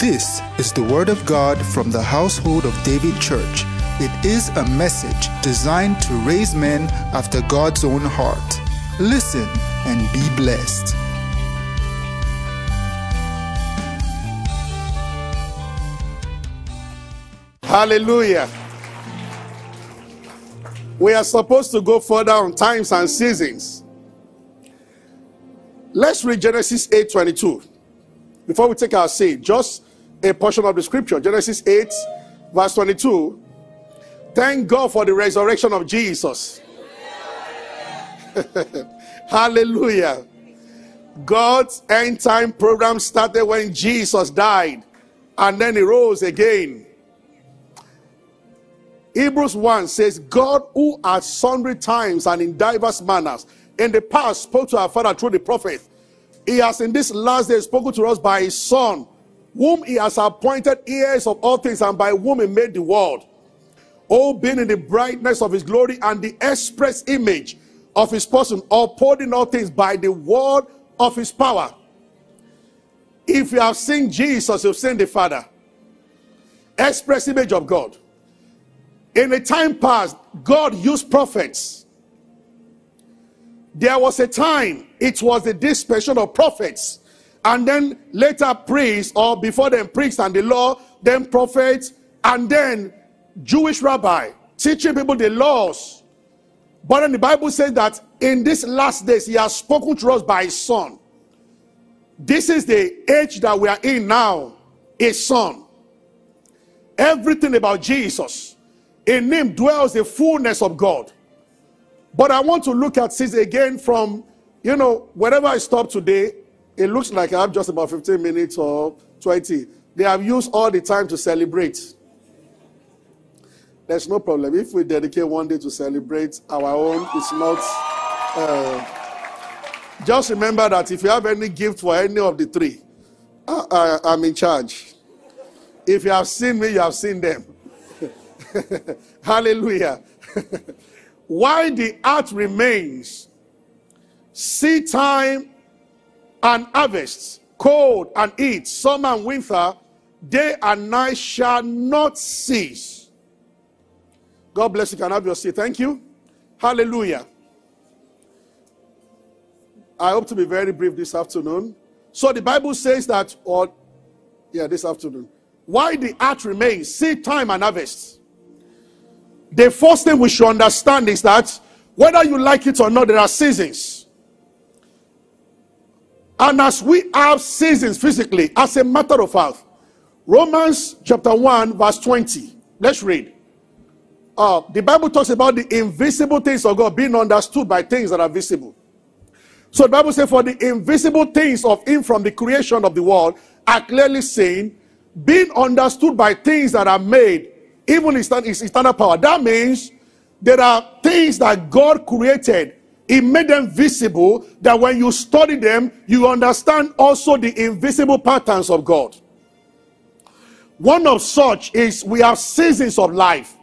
This is the Word of God from the household of David Church. It is a message designed to raise men after God's own heart. Listen and be blessed. Hallelujah. We are supposed to go further on times and seasons. Let's read Genesis 8:22. Before we take our seat, just a portion of the scripture. Genesis 8, verse 22. Thank God for the resurrection of Jesus. Hallelujah. God's end time program started when Jesus died and then he rose again. Hebrews 1 says, God, who at sundry times and in diverse manners in the past spoke to our father through the prophet, he has in this last day spoken to us by his son, whom he has appointed heirs of all things and by whom he made the world. All being in the brightness of his glory and the express image of his person, upholding all things by the word of his power. If you have seen Jesus, you've seen the Father. Express image of God. In a time past, God used prophets. There was a time it was the dispensation of prophets, and then later priests, or before them priests and the law, then prophets, and then Jewish rabbi teaching people the laws. But then the Bible says that in these last days, He has spoken to us by His Son. This is the age that we are in now, His Son. Everything about Jesus in him dwells the fullness of God. But I want to look at this again from, you know, wherever I stop today, it looks like I have just about 15 minutes or 20. They have used all the time to celebrate. There's no problem. If we dedicate one day to celebrate our own, it's not. Uh, just remember that if you have any gift for any of the three, I, I, I'm in charge. If you have seen me, you have seen them. Hallelujah. Why the earth remains, seed time and harvest, cold and heat, summer and winter, day and night shall not cease. God bless you. Can have your seat? Thank you. Hallelujah. I hope to be very brief this afternoon. So the Bible says that, or yeah, this afternoon. Why the earth remains, seed time and harvest the first thing we should understand is that whether you like it or not, there are seasons. And as we have seasons physically, as a matter of fact, Romans chapter 1, verse 20. Let's read. Uh, the Bible talks about the invisible things of God being understood by things that are visible. So the Bible says, For the invisible things of Him from the creation of the world are clearly seen, being understood by things that are made even his, eternal power. That means there are things that God created. He made them visible that when you study them, you understand also the invisible patterns of God. One of such is we have seasons of life.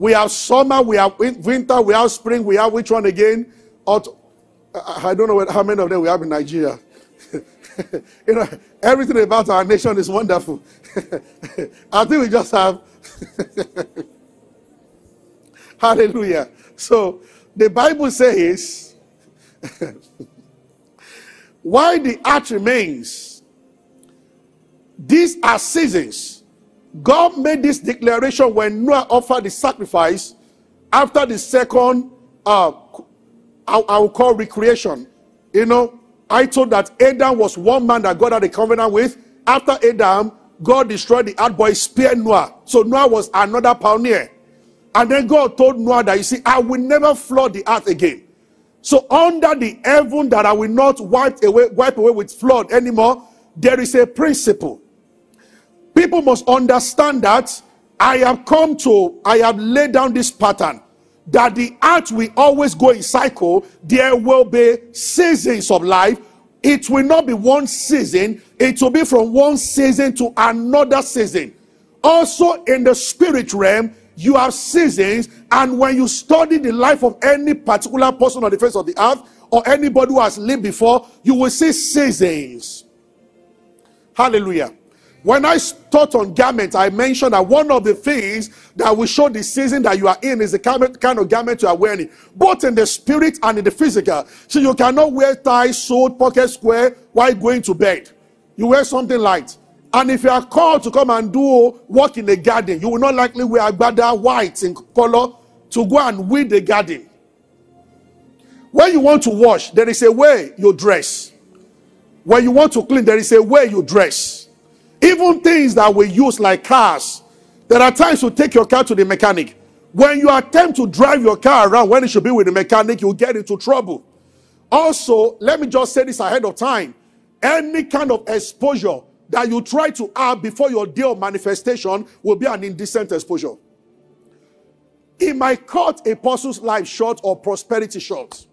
We have summer, we have winter, we have spring, we have which one again? I don't know how many of them we have in Nigeria. you know, everything about our nation is wonderful. I think we just have Hallelujah. So the Bible says, why the earth remains, these are seasons. God made this declaration when Noah offered the sacrifice after the second, uh, I, I will call recreation. You know, I told that Adam was one man that God had a covenant with. After Adam, God destroyed the earth, he spared Noah. So Noah was another pioneer. And then God told Noah that, you see, I will never flood the earth again. So under the heaven that I will not wipe away, wipe away with flood anymore, there is a principle. People must understand that I have come to, I have laid down this pattern that the earth will always go in cycle. There will be seasons of life it will not be one season, it will be from one season to another season. Also, in the spirit realm, you have seasons, and when you study the life of any particular person on the face of the earth or anybody who has lived before, you will see seasons. Hallelujah. When I taught on garments, I mentioned that one of the things that will show the season that you are in is the kind of garment you are wearing, both in the spirit and in the physical. So you cannot wear tie, suit, pocket square while going to bed. You wear something light. And if you are called to come and do work in the garden, you will not likely wear agbada white in color to go and weed the garden. When you want to wash, there is a way you dress. When you want to clean, there is a way you dress. Even things that we use like cars, there are times you take your car to the mechanic. When you attempt to drive your car around when it should be with the mechanic, you get into trouble. Also, let me just say this ahead of time. Any kind of exposure that you try to have before your day of manifestation will be an indecent exposure. It might cut a person's life short or prosperity short.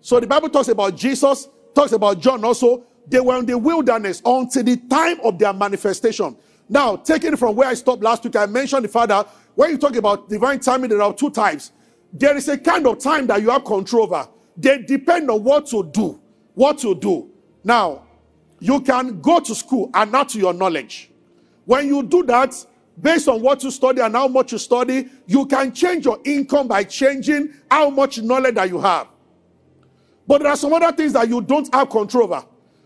So the Bible talks about Jesus, talks about John also. They were in the wilderness until the time of their manifestation. Now, taking from where I stopped last week, I mentioned the fact that when you talk about divine timing, there are two types. There is a kind of time that you have control over. They depend on what to do. What to do. Now, you can go to school and not to your knowledge. When you do that, based on what you study and how much you study, you can change your income by changing how much knowledge that you have. But there are some other things that you don't have control over.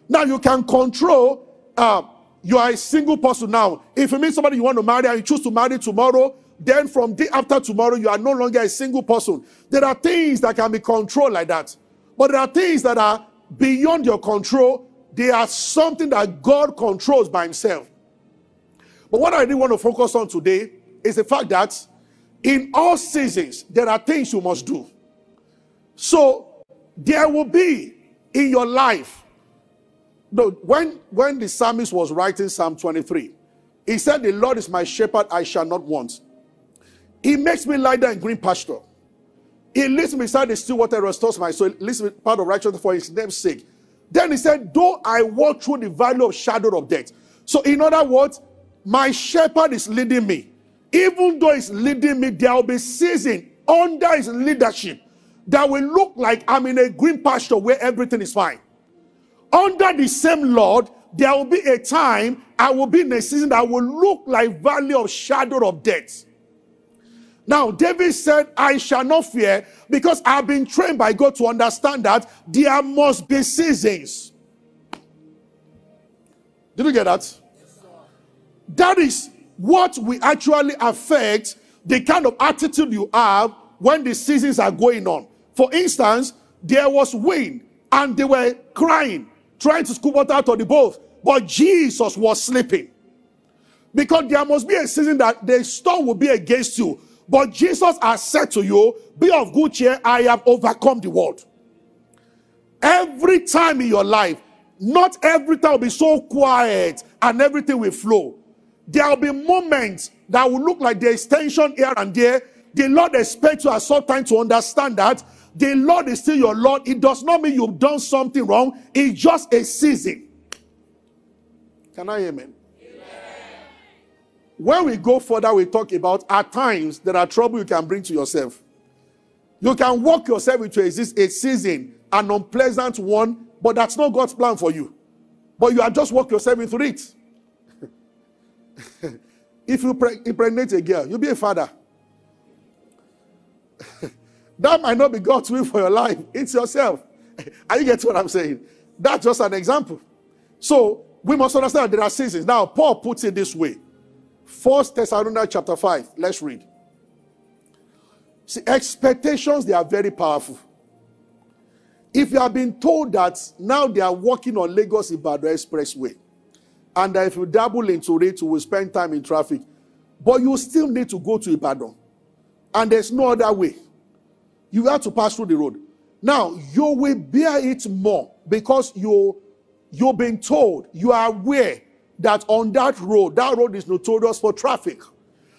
Now you can control. Uh, you are a single person now. If you meet somebody you want to marry and you choose to marry tomorrow, then from day after tomorrow you are no longer a single person. There are things that can be controlled like that, but there are things that are beyond your control. They are something that God controls by Himself. But what I really want to focus on today is the fact that in all seasons there are things you must do. So there will be in your life no, when, when the psalmist was writing Psalm 23, he said, The Lord is my shepherd, I shall not want. He makes me lie down in green pasture. He leads me beside the still water, restores my soul. He leads me part of righteousness for his name's sake. Then he said, Though I walk through the valley of shadow of death. So, in other words, my shepherd is leading me. Even though he's leading me, there will be season under his leadership that will look like I'm in a green pasture where everything is fine under the same Lord, there will be a time I will be in a season that will look like valley of shadow of death. Now, David said, I shall not fear because I've been trained by God to understand that there must be seasons. Did you get that? that is what will actually affect the kind of attitude you have when the seasons are going on. For instance, there was wind and they were crying trying to scoop water out of the boat, but Jesus was sleeping. Because there must be a season that the storm will be against you. But Jesus has said to you, Be of good cheer, I have overcome the world. Every time in your life, not every time will be so quiet and everything will flow. There will be moments that will look like there is tension here and there. The Lord expects you at some time to understand that the Lord is still your Lord. It does not mean you've done something wrong, it's just a season. Can I amen? When we go further, we talk about at times there are trouble you can bring to yourself. You can walk yourself into a, season, an unpleasant one, but that's not God's plan for you. But you are just walk yourself into it. if you pre- impregnate a girl, you'll be a father. That might not be God's will for your life. It's yourself. Are you getting what I'm saying? That's just an example. So we must understand there are seasons. Now, Paul puts it this way. First Thessalonians chapter 5. Let's read. See, expectations, they are very powerful. If you have been told that now they are working on Lagos Ibadan Expressway, and if you dabble into it, you will spend time in traffic, but you still need to go to Ibadan, and there's no other way you have to pass through the road. Now, you will bear it more because you, you've been told, you are aware that on that road, that road is notorious for traffic.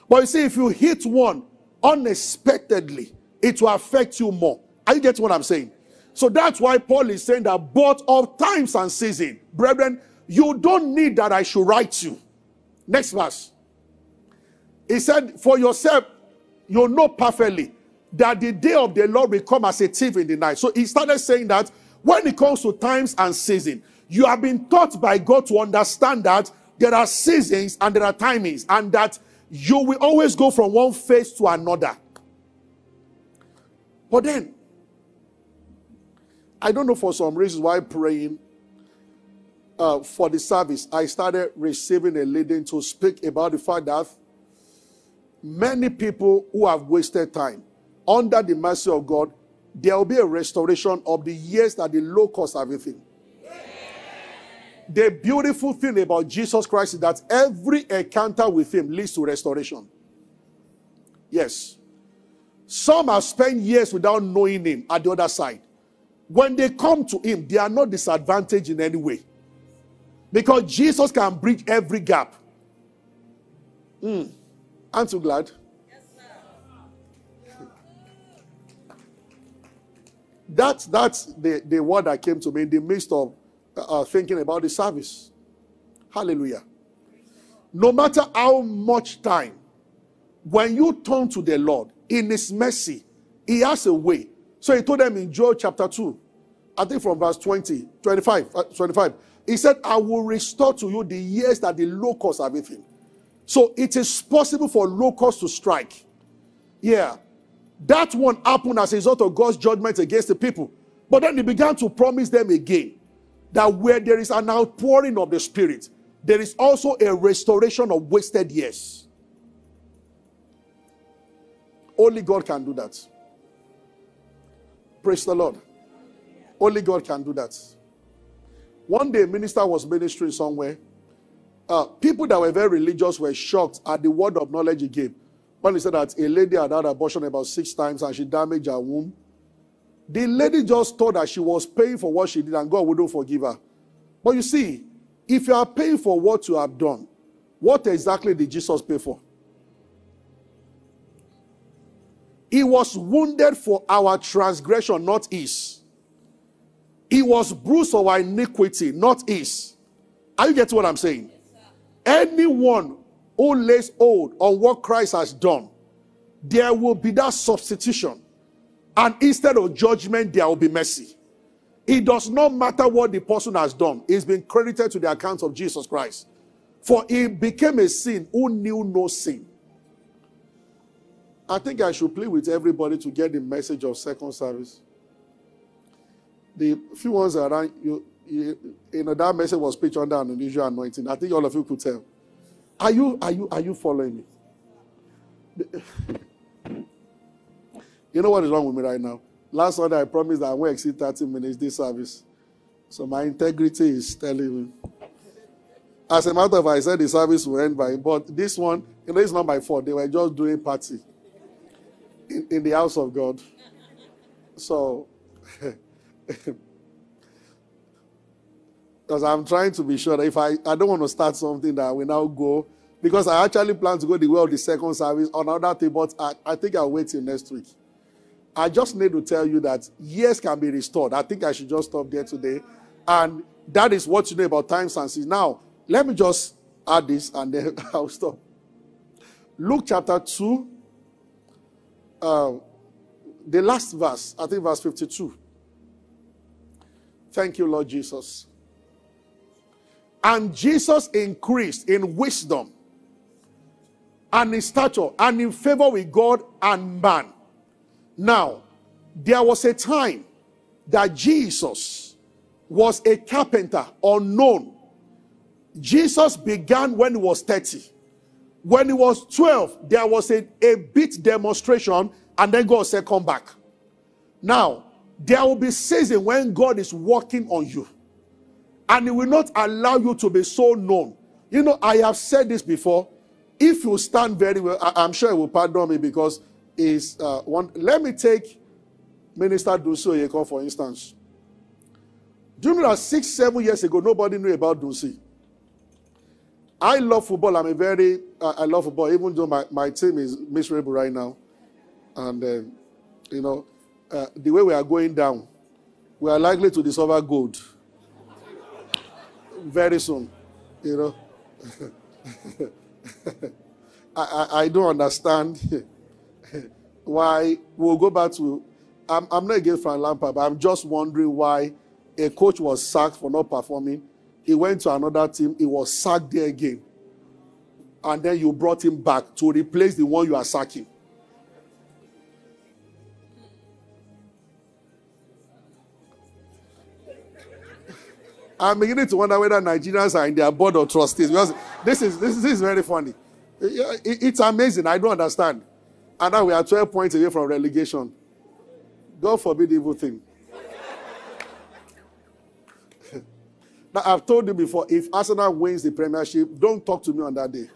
But you see, if you hit one unexpectedly, it will affect you more. Are you getting what I'm saying? So that's why Paul is saying that both of times and season, brethren, you don't need that I should write you. Next verse. He said, For yourself, you know perfectly that the day of the Lord will come as a thief in the night. So he started saying that when it comes to times and season, you have been taught by God to understand that there are seasons and there are timings, and that you will always go from one phase to another. But then, I don't know for some reasons why praying uh, for the service, I started receiving a leading to speak about the fact that many people who have wasted time under the mercy of God, there will be a restoration of the years that the locusts have eaten. The beautiful thing about Jesus Christ is that every encounter with Him leads to restoration. Yes. Some have spent years without knowing Him at the other side. When they come to Him, they are not disadvantaged in any way. Because Jesus can bridge every gap. Mm. Aren't you glad? That's that's the, the word that came to me in the midst of uh, thinking about the service. Hallelujah. No matter how much time, when you turn to the Lord in His mercy, He has a way. So He told them in Joel chapter 2, I think from verse 20, 25, uh, 25, He said, I will restore to you the years that the locusts have eaten. So it is possible for locusts to strike. Yeah. That one happened as a result of God's judgment against the people. But then He began to promise them again that where there is an outpouring of the Spirit, there is also a restoration of wasted years. Only God can do that. Praise the Lord. Only God can do that. One day, a minister was ministering somewhere. Uh, people that were very religious were shocked at the word of knowledge he gave. When he said that a lady had had abortion about six times and she damaged her womb the lady just thought that she was paying for what she did and God wouldn't forgive her. But you see, if you are paying for what you have done, what exactly did Jesus pay for? He was wounded for our transgression, not his. He was bruised for our iniquity, not his. Are you getting what I'm saying? Anyone who lays hold on what Christ has done, there will be that substitution. And instead of judgment, there will be mercy. It does not matter what the person has done, it's been credited to the account of Jesus Christ. For he became a sin who knew no sin. I think I should plead with everybody to get the message of second service. The few ones around you, you, you know, that message was preached under an unusual anointing. I think all of you could tell. Are you, are you, are you following me? You know what is wrong with me right now? Last Sunday, I promised that I won't exceed 30 minutes this service. So my integrity is telling me. As a matter of fact, I said the service will end by, but this one, you know, it's not my fault. They were just doing party in, in the house of God. So, because I'm trying to be sure that if I, I don't want to start something that will now go, because I actually plan to go the way of the second service on another thing, but I, I think I'll wait till next week. I just need to tell you that years can be restored. I think I should just stop there today. And that is what you know about times and. Now, let me just add this and then I'll stop. Luke chapter 2, uh, the last verse, I think verse 52. Thank you, Lord Jesus. And Jesus increased in wisdom and in stature and in favor with God and man. Now, there was a time that Jesus was a carpenter, unknown. Jesus began when he was 30. When he was 12, there was a, a bit demonstration, and then God said, Come back. Now, there will be season when God is working on you, and He will not allow you to be so known. You know, I have said this before. If you stand very well, I, am sure He will pardon me because is uh, one. Let me take Minister Dunsin Oyekan, for instance. Do you know that six, seven years ago, nobody knew about Dunsin? I love football. I'm a very, uh, I love football, even though my, my team is miserable right now. And, uh, you know, uh, the way we are going down, we are likely to discover gold very soon. You know, I, I, I don't understand why we'll go back to. I'm, I'm not against Frank Lampard, but I'm just wondering why a coach was sacked for not performing, He went to another team. He was sacked there again. And then you brought him back to replace the one you are sacking. I'm beginning to wonder whether Nigerians are in their board of trustees because this is this, this is very funny. It, it's amazing. I don't understand. And now we are 12 points away from relegation. God forbid evil thing. now, I've told you before if Arsenal wins the Premiership, don't talk to me on that day.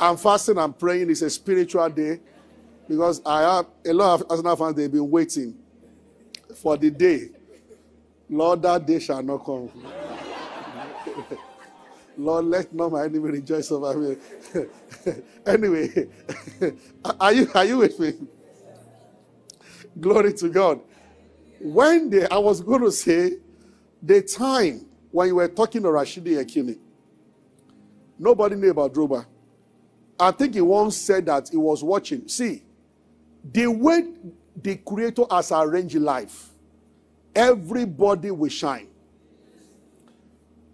I'm fasting, I'm praying. It's a spiritual day because I have a lot of Arsenal fans, they've been waiting for the day. Lord, that day shall not come. Lord, let not my enemy rejoice over me. anyway, are you are you with me? Glory to God. When they, I was going to say, the time when you were talking to Rashidi Yekini, nobody knew about Drogba. I think he once said that he was watching. See, the way the Creator has arranged life, everybody will shine.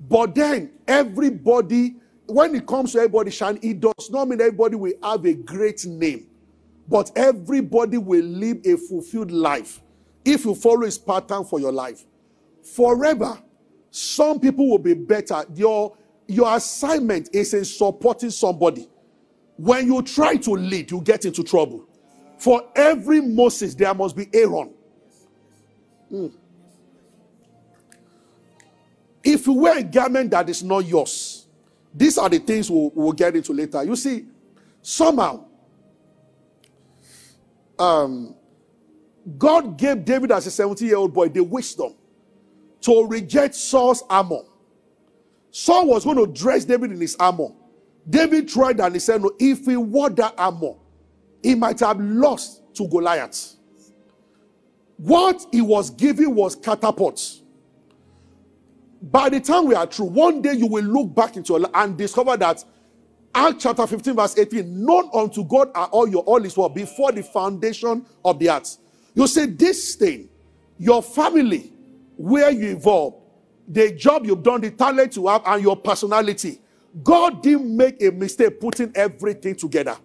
But then everybody, when it comes to everybody shine, it does not mean everybody will have a great name. But everybody will live a fulfilled life if you follow his pattern for your life. Forever, some people will be better. Your, your assignment is in supporting somebody. When you try to lead, you get into trouble. For every Moses, there must be Aaron. Mm. If you wear a garment that is not yours, these are the things we'll, we'll get into later. You see, somehow, um, God gave David as a 17 year old boy the wisdom to reject Saul's armor. Saul was going to dress David in his armor. David tried and he said, No, if he wore that armor, he might have lost to Goliath. What he was given was catapults. By the time we are through, one day you will look back into your life and discover that Acts chapter 15, verse 18, known unto God are all your all is what before the foundation of the earth. You say this thing, your family, where you evolved, the job you've done, the talent you have, and your personality. God didn't make a mistake putting everything together.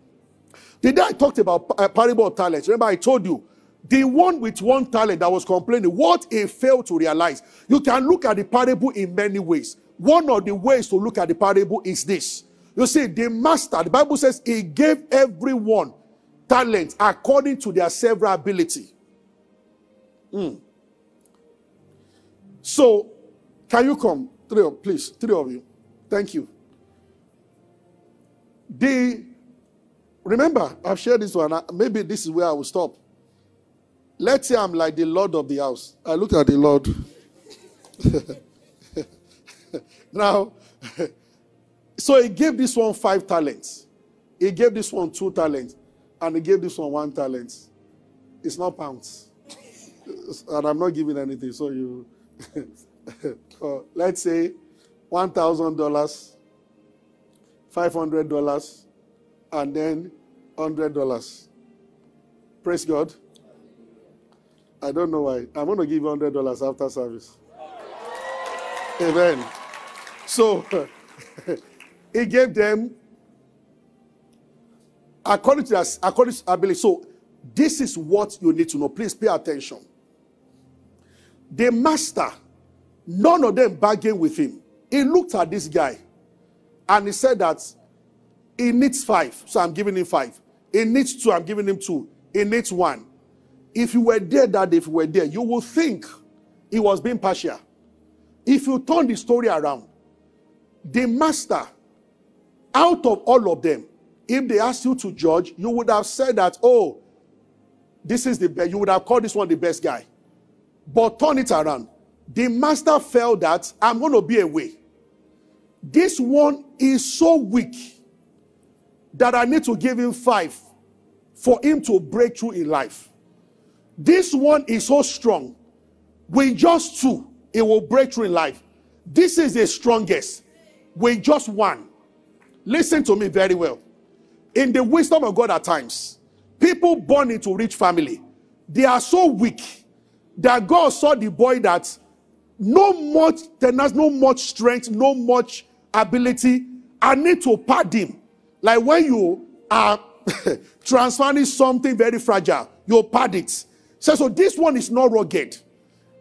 The day I talked about a parable of talents, remember I told you the one with one talent that was complaining, what he failed to realize. You can look at the parable in many ways. One of the ways to look at the parable is this. You see, the master, the Bible says, he gave everyone talent according to their several ability. Mm. So, can you come? Three of, please, three of you. Thank you. The remember, I've shared this one. Maybe this is where I will stop. Let's say I'm like the Lord of the house. I look at the Lord. now, so he gave this one five talents. He gave this one two talents. And he gave this one one talent. It's not pounds. and I'm not giving anything. So you, uh, let's say $1,000, $500, and then $100. Praise God. I don't know why. I'm going to give you $100 after service. Amen. So, he gave them according to, us, according to ability. So, this is what you need to know. Please pay attention. The master, none of them bargained with him. He looked at this guy and he said that he needs five, so I'm giving him five. He needs two, I'm giving him two. He needs one. If you were there that day, if you were there, you will think he was being partial. If you turn the story around, the master, out of all of them, if they asked you to judge, you would have said that, oh, this is the best. You would have called this one the best guy. But turn it around. The master felt that I'm going to be away. This one is so weak that I need to give him five for him to break through in life. This one is so strong. With just two, it will break through in life. This is the strongest. With just one. Listen to me very well. In the wisdom of God at times, people born into rich family, they are so weak that God saw the boy that no much tenacity, no much strength, no much ability. I need to pad him. Like when you are transferring something very fragile, you pad it. So, so this one is not rugged.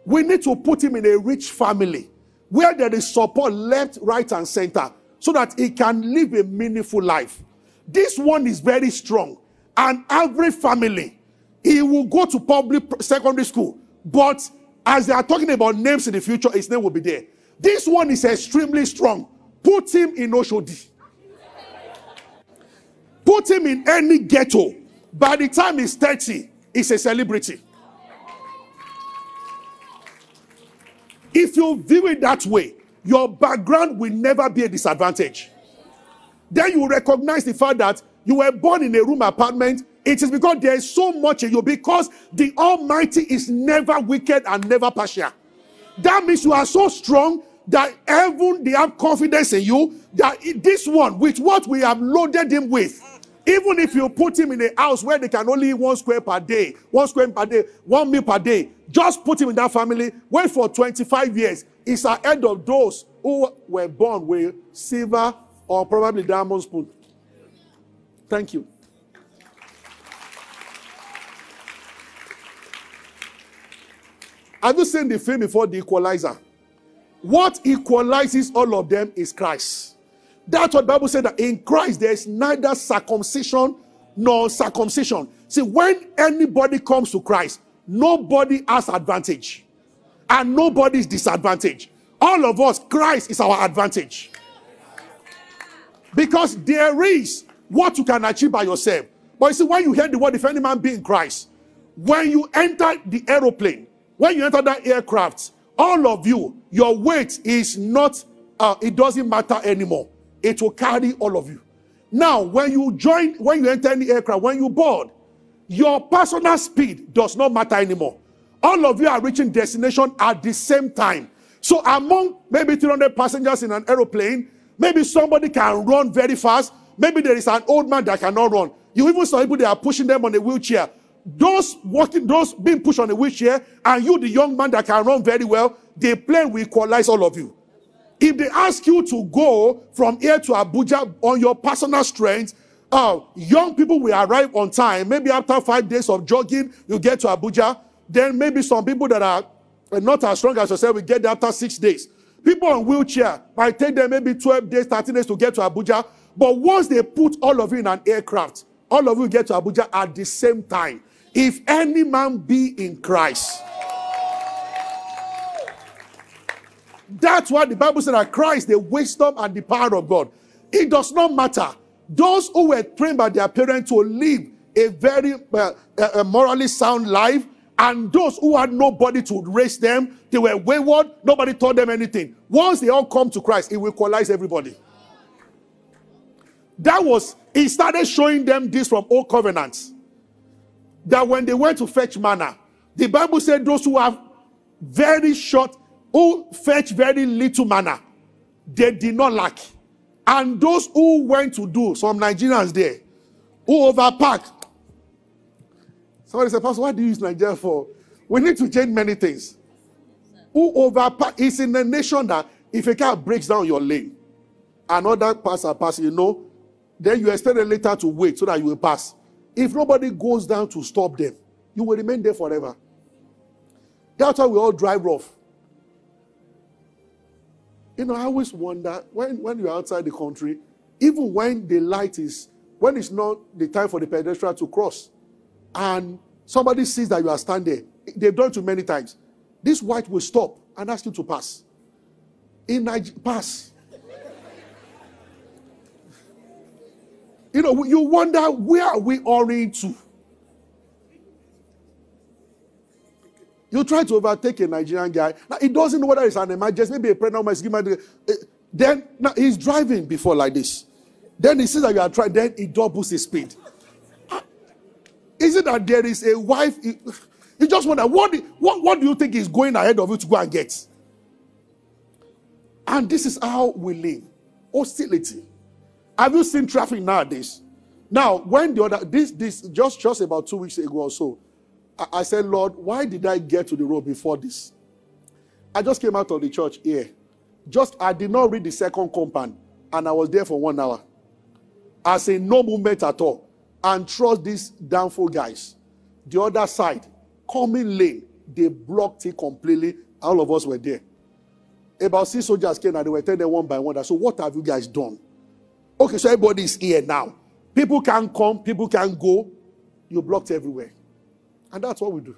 We need to put him in a rich family where there is support left, right, and center so that he can live a meaningful life. This one is very strong. And every family, he will go to public secondary school. But as they are talking about names in the future, his name will be there. This one is extremely strong. Put him in Oshodi. Put him in any ghetto. By the time he's 30, he's a celebrity. If you view it that way, your background will never be a disadvantage. Then you recognize the fact that you were born in a room apartment. It is because there is so much in you, because the Almighty is never wicked and never partial. That means you are so strong that heaven they have confidence in you that this one, with what we have loaded him with, even if you put him in a house where they can only eat one square per day, one square per day, one meal per day, just put him in that family, wait for 25 years. He's ahead of those who were born with silver or probably diamond spoon. Thank you. Have you seen the film before The Equalizer? What equalizes all of them is Christ. That's what Bible said that in Christ there is neither circumcision nor circumcision. See, when anybody comes to Christ, nobody has advantage and nobody is disadvantage. All of us, Christ is our advantage. Because there is what you can achieve by yourself. But you see, when you hear the word, if any man be in Christ, when you enter the aeroplane, when you enter that aircraft, all of you, your weight is not, uh, it doesn't matter anymore. It will carry all of you. Now, when you join, when you enter any aircraft, when you board, your personal speed does not matter anymore. All of you are reaching destination at the same time. So among maybe 300 passengers in an aeroplane, maybe somebody can run very fast. Maybe there is an old man that cannot run. You even saw people that are pushing them on a wheelchair. Those walking, those being pushed on a wheelchair, and you, the young man that can run very well, the plane will equalize all of you. If they ask you to go from here to Abuja on your personal strength, uh, young people will arrive on time. Maybe after five days of jogging, you get to Abuja. Then maybe some people that are not as strong as yourself will get there after six days. People on wheelchair might take them maybe 12 days, 13 days to get to Abuja. But once they put all of you in an aircraft, all of you get to Abuja at the same time. If any man be in Christ, That's why the Bible said that Christ, the wisdom and the power of God. It does not matter. Those who were trained by their parents to live a very uh, uh, morally sound life, and those who had nobody to raise them, they were wayward, nobody taught them anything. Once they all come to Christ, it will equalize everybody. That was, he started showing them this from old covenants. That when they went to fetch manna, the Bible said those who have very short who fetch very little manna, they did not lack. And those who went to do, some Nigerians there, who overpack. Somebody said, Pastor, what do you use Nigeria for? We need to change many things. Who overpack? It's in a nation that if a car breaks down your lane, another passer pass, you know, then you expect a later to wait so that you will pass. If nobody goes down to stop them, you will remain there forever. That's why we all drive rough. You know, I always wonder when, when you're outside the country, even when the light is, when it's not the time for the pedestrian to cross, and somebody sees that you are standing, they've done it too many times. This white will stop and ask you to pass. In Nigeria, pass. you know, you wonder where are we all into? You try to overtake a Nigerian guy. Now, he doesn't know whether it's an emergency, maybe a pregnant woman is Then now he's driving before like this. Then he sees that you are trying, then he doubles his speed. Ah, is it that there is a wife? You just wonder, what, what, what do you think is going ahead of you to go and get? And this is how we live hostility. Have you seen traffic nowadays? Now, when the other, this, this, just, just about two weeks ago or so, I said, Lord, why did I get to the road before this? I just came out of the church here. Just I did not read the second compound, and I was there for one hour. I say no movement at all. And trust these downfall guys. The other side, coming lane, they blocked it completely. All of us were there. About six soldiers came and they were telling them one by one. So what have you guys done? Okay, so everybody is here now. People can come, people can go. You blocked everywhere. And that's what we do.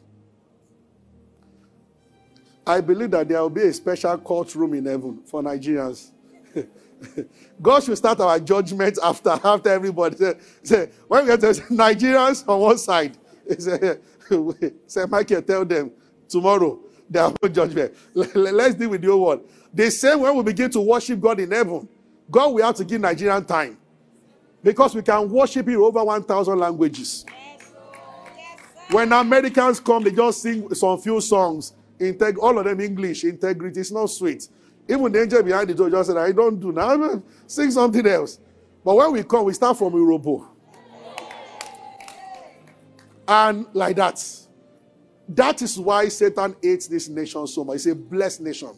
I believe that there will be a special courtroom in heaven for Nigerians. God should start our judgment after after everybody. Say, say when we get to Nigerians on one side, say, Michael, tell them tomorrow there are no judgment. Let's deal with the old one. They say when we begin to worship God in heaven, God will have to give Nigerian time. Because we can worship in over 1,000 languages. When Americans come, they just sing some few songs. Integ- all of them English. Integrity. It's not sweet. Even the angel behind the door just said, I don't do now. Sing something else. But when we come, we start from Urhobo. And like that. That is why Satan hates this nation so much. It's a blessed nation.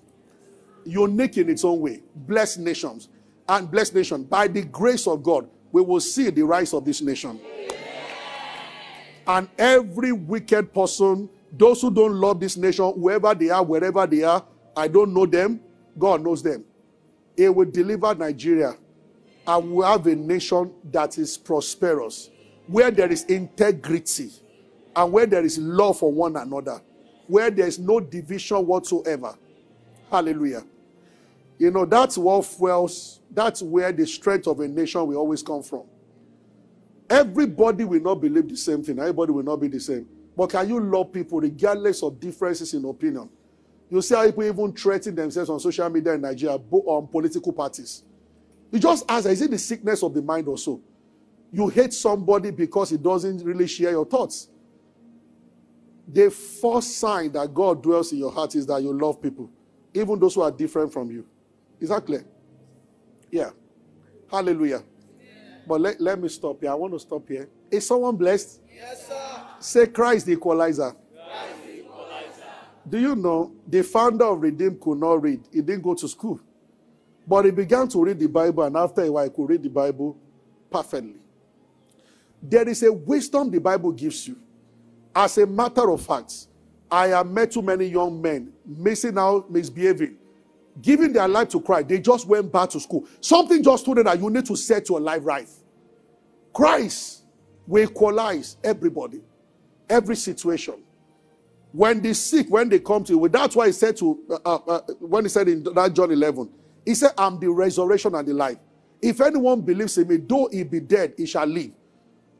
Unique in its own way. Blessed nations. And blessed nation. By the grace of God, we will see the rise of this nation. And every wicked person, those who don't love this nation, whoever they are, wherever they are, I don't know them, God knows them. He will deliver Nigeria and we have a nation that is prosperous, where there is integrity and where there is love for one another, where there is no division whatsoever. Hallelujah. You know, that's what fuels, that's where the strength of a nation will always come from. Everybody will not believe the same thing, everybody will not be the same. But can you love people regardless of differences in opinion? You see how people even threaten themselves on social media in Nigeria on political parties. You just ask, is it the sickness of the mind or so? You hate somebody because he doesn't really share your thoughts. The first sign that God dwells in your heart is that you love people, even those who are different from you. Is that clear? Yeah. Hallelujah. But let, let me stop here. I want to stop here. Is someone blessed? Yes, sir. Say Christ the equalizer. Christ the equalizer. Do you know the founder of Redeem could not read? He didn't go to school. But he began to read the Bible, and after a while, he could read the Bible perfectly. There is a wisdom the Bible gives you. As a matter of fact, I have met too many young men missing out, misbehaving, giving their life to Christ. They just went back to school. Something just told them that you need to set your life right. Christ will equalize everybody, every situation. When they seek, when they come to you, that's why he said to, uh, uh, uh, when he said in that John 11, he said, I'm the resurrection and the life. If anyone believes in me, though he be dead, he shall live.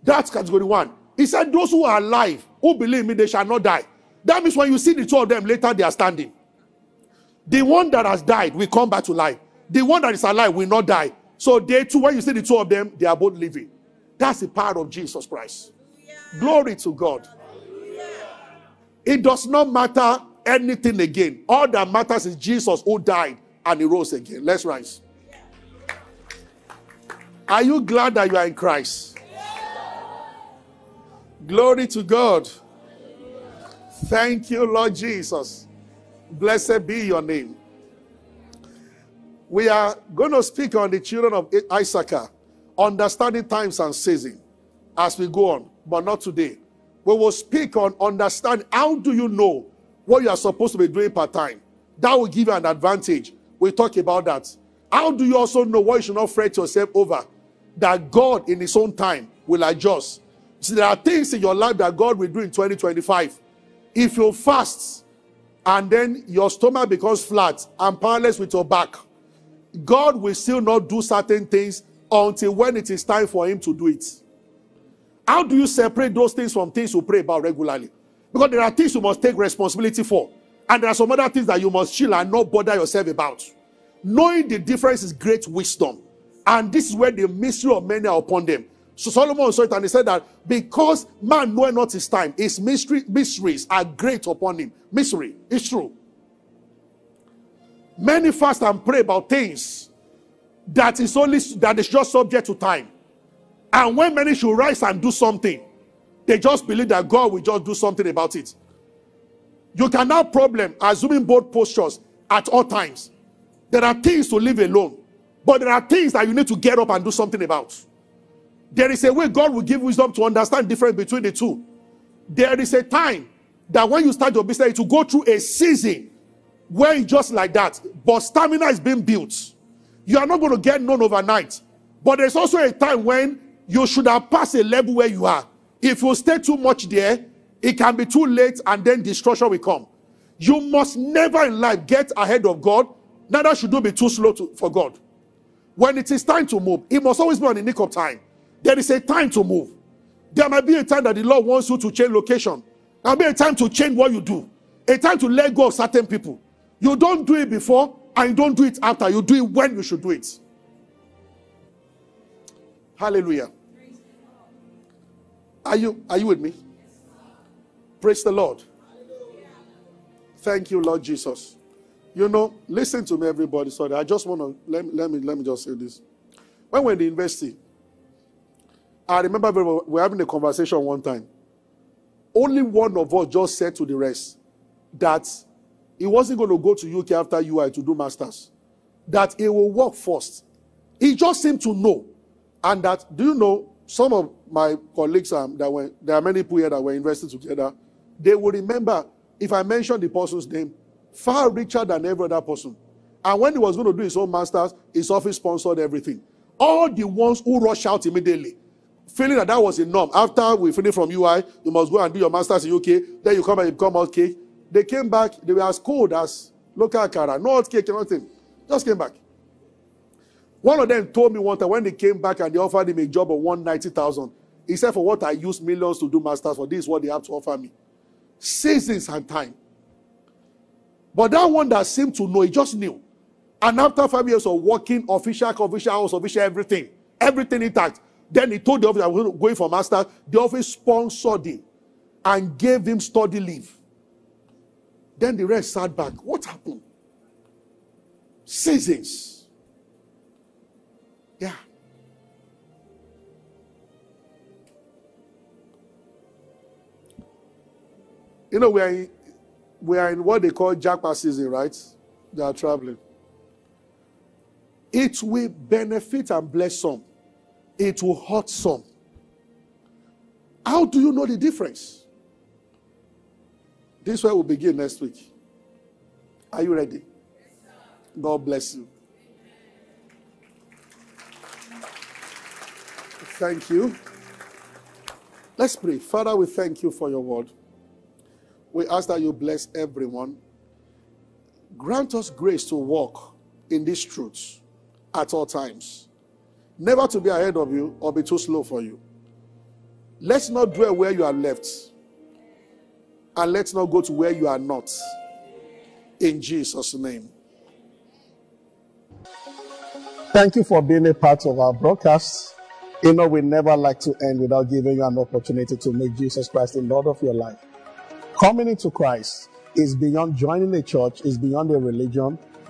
That's category one. He said, Those who are alive, who believe me, they shall not die. That means when you see the two of them later, they are standing. The one that has died will come back to life. The one that is alive will not die. So they two, when you see the two of them, they are both living. That's the power of Jesus Christ. Glory to God. It does not matter anything again. All that matters is Jesus who died and he rose again. Let's rise. Are you glad that you are in Christ? Glory to God. Thank you, Lord Jesus. Blessed be your name. We are going to speak on the children of Issachar, uh, understanding times and season as we go on, but not today we will speak on understand how do you know what you are supposed to be doing part time. That will give you an advantage. We talk about that. How do you also know what you should not fret yourself over? That God in His own time will adjust. See, there are things in your life that God will do in 2025. If you fast and then your stomach becomes flat and powerless with your back, God will still not do certain things until when it is time for Him to do it. How do you separate those things from things you pray about regularly? Because there are things you must take responsibility for, and there are some other things that you must chill and not bother yourself about. Knowing the difference is great wisdom, and this is where the mystery of many are upon them. So Solomon saw it and he said that because man knoweth not his time, his mystery, mysteries are great upon him. Mystery, it's true. Many fast and pray about things that is only that is just subject to time. And when many should rise and do something, they just believe that God will just do something about it. You can have problem assuming both postures at all times. There are things to leave alone, but there are things that you need to get up and do something about. There is a way God will give wisdom to understand difference between the two. There is a time that when you start your business, to go through a season where it's just like that, but stamina is being built. You are not going to get known overnight. But there's also a time when you should have passed a level where you are. If you stay too much there, it can be too late and then destruction will come. You must never in life get ahead of God, neither should you be too slow to, for God. When it is time to move, it must always be on the nick of time. There is a time to move. There might be a time that the Lord wants you to change location. There might be a time to change what you do. A time to let go of certain people. You don't do it before and you don't do it after. You do it when you should do it. Hallelujah. Are you are you with me? Praise the Lord. Thank you, Lord Jesus. You know, listen to me, everybody. Sorry, I just want to let, let me let me just say this. When we're in the university, I remember we were having a conversation one time. Only one of us just said to the rest that he wasn't going to go to UK after UI to do masters. That he will work first. He just seemed to know. And that, do you know, some of my colleagues um, that were, there are many people here that were invested together, they will remember, if I mention the person's name, far richer than every other person. And when he was going to do his own masters, his office sponsored everything. All the ones who rush out immediately, feeling that that was a norm. After we finished from UI, you must go and do your masters in UK. Then you come and you become hot cake. They came back. They were as cold as local cara. No hot cake, nothing. Just came back. One of them told me one time when they came back and they offered him a job of 190,000. He said, For what I use millions to do masters for, this is what they have to offer me. Seasons and time. But that one that seemed to know, he just knew. And after five years of working, official, official house, official, everything, everything intact, then he told the office, I was going for master. The office sponsored him and gave him study leave. Then the rest sat back. What happened? Seasons. Yeah. You know, we are in, we are in what they call japa season, right? They are traveling. It will benefit and bless some it will hurt some. How do you know the difference? This way will begin next week. Are you ready? God bless you. Thank you. Let's pray. Father, we thank you for your word. We ask that you bless everyone. Grant us grace to walk in these truths at all times. Never to be ahead of you or be too slow for you. Let's not dwell where you are left. And let's not go to where you are not. In Jesus' name. Thank you for being a part of our broadcast. You know, we never like to end without giving you an opportunity to make Jesus Christ the Lord of your life. Coming into Christ is beyond joining a church, is beyond a religion,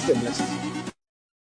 Stay blessed.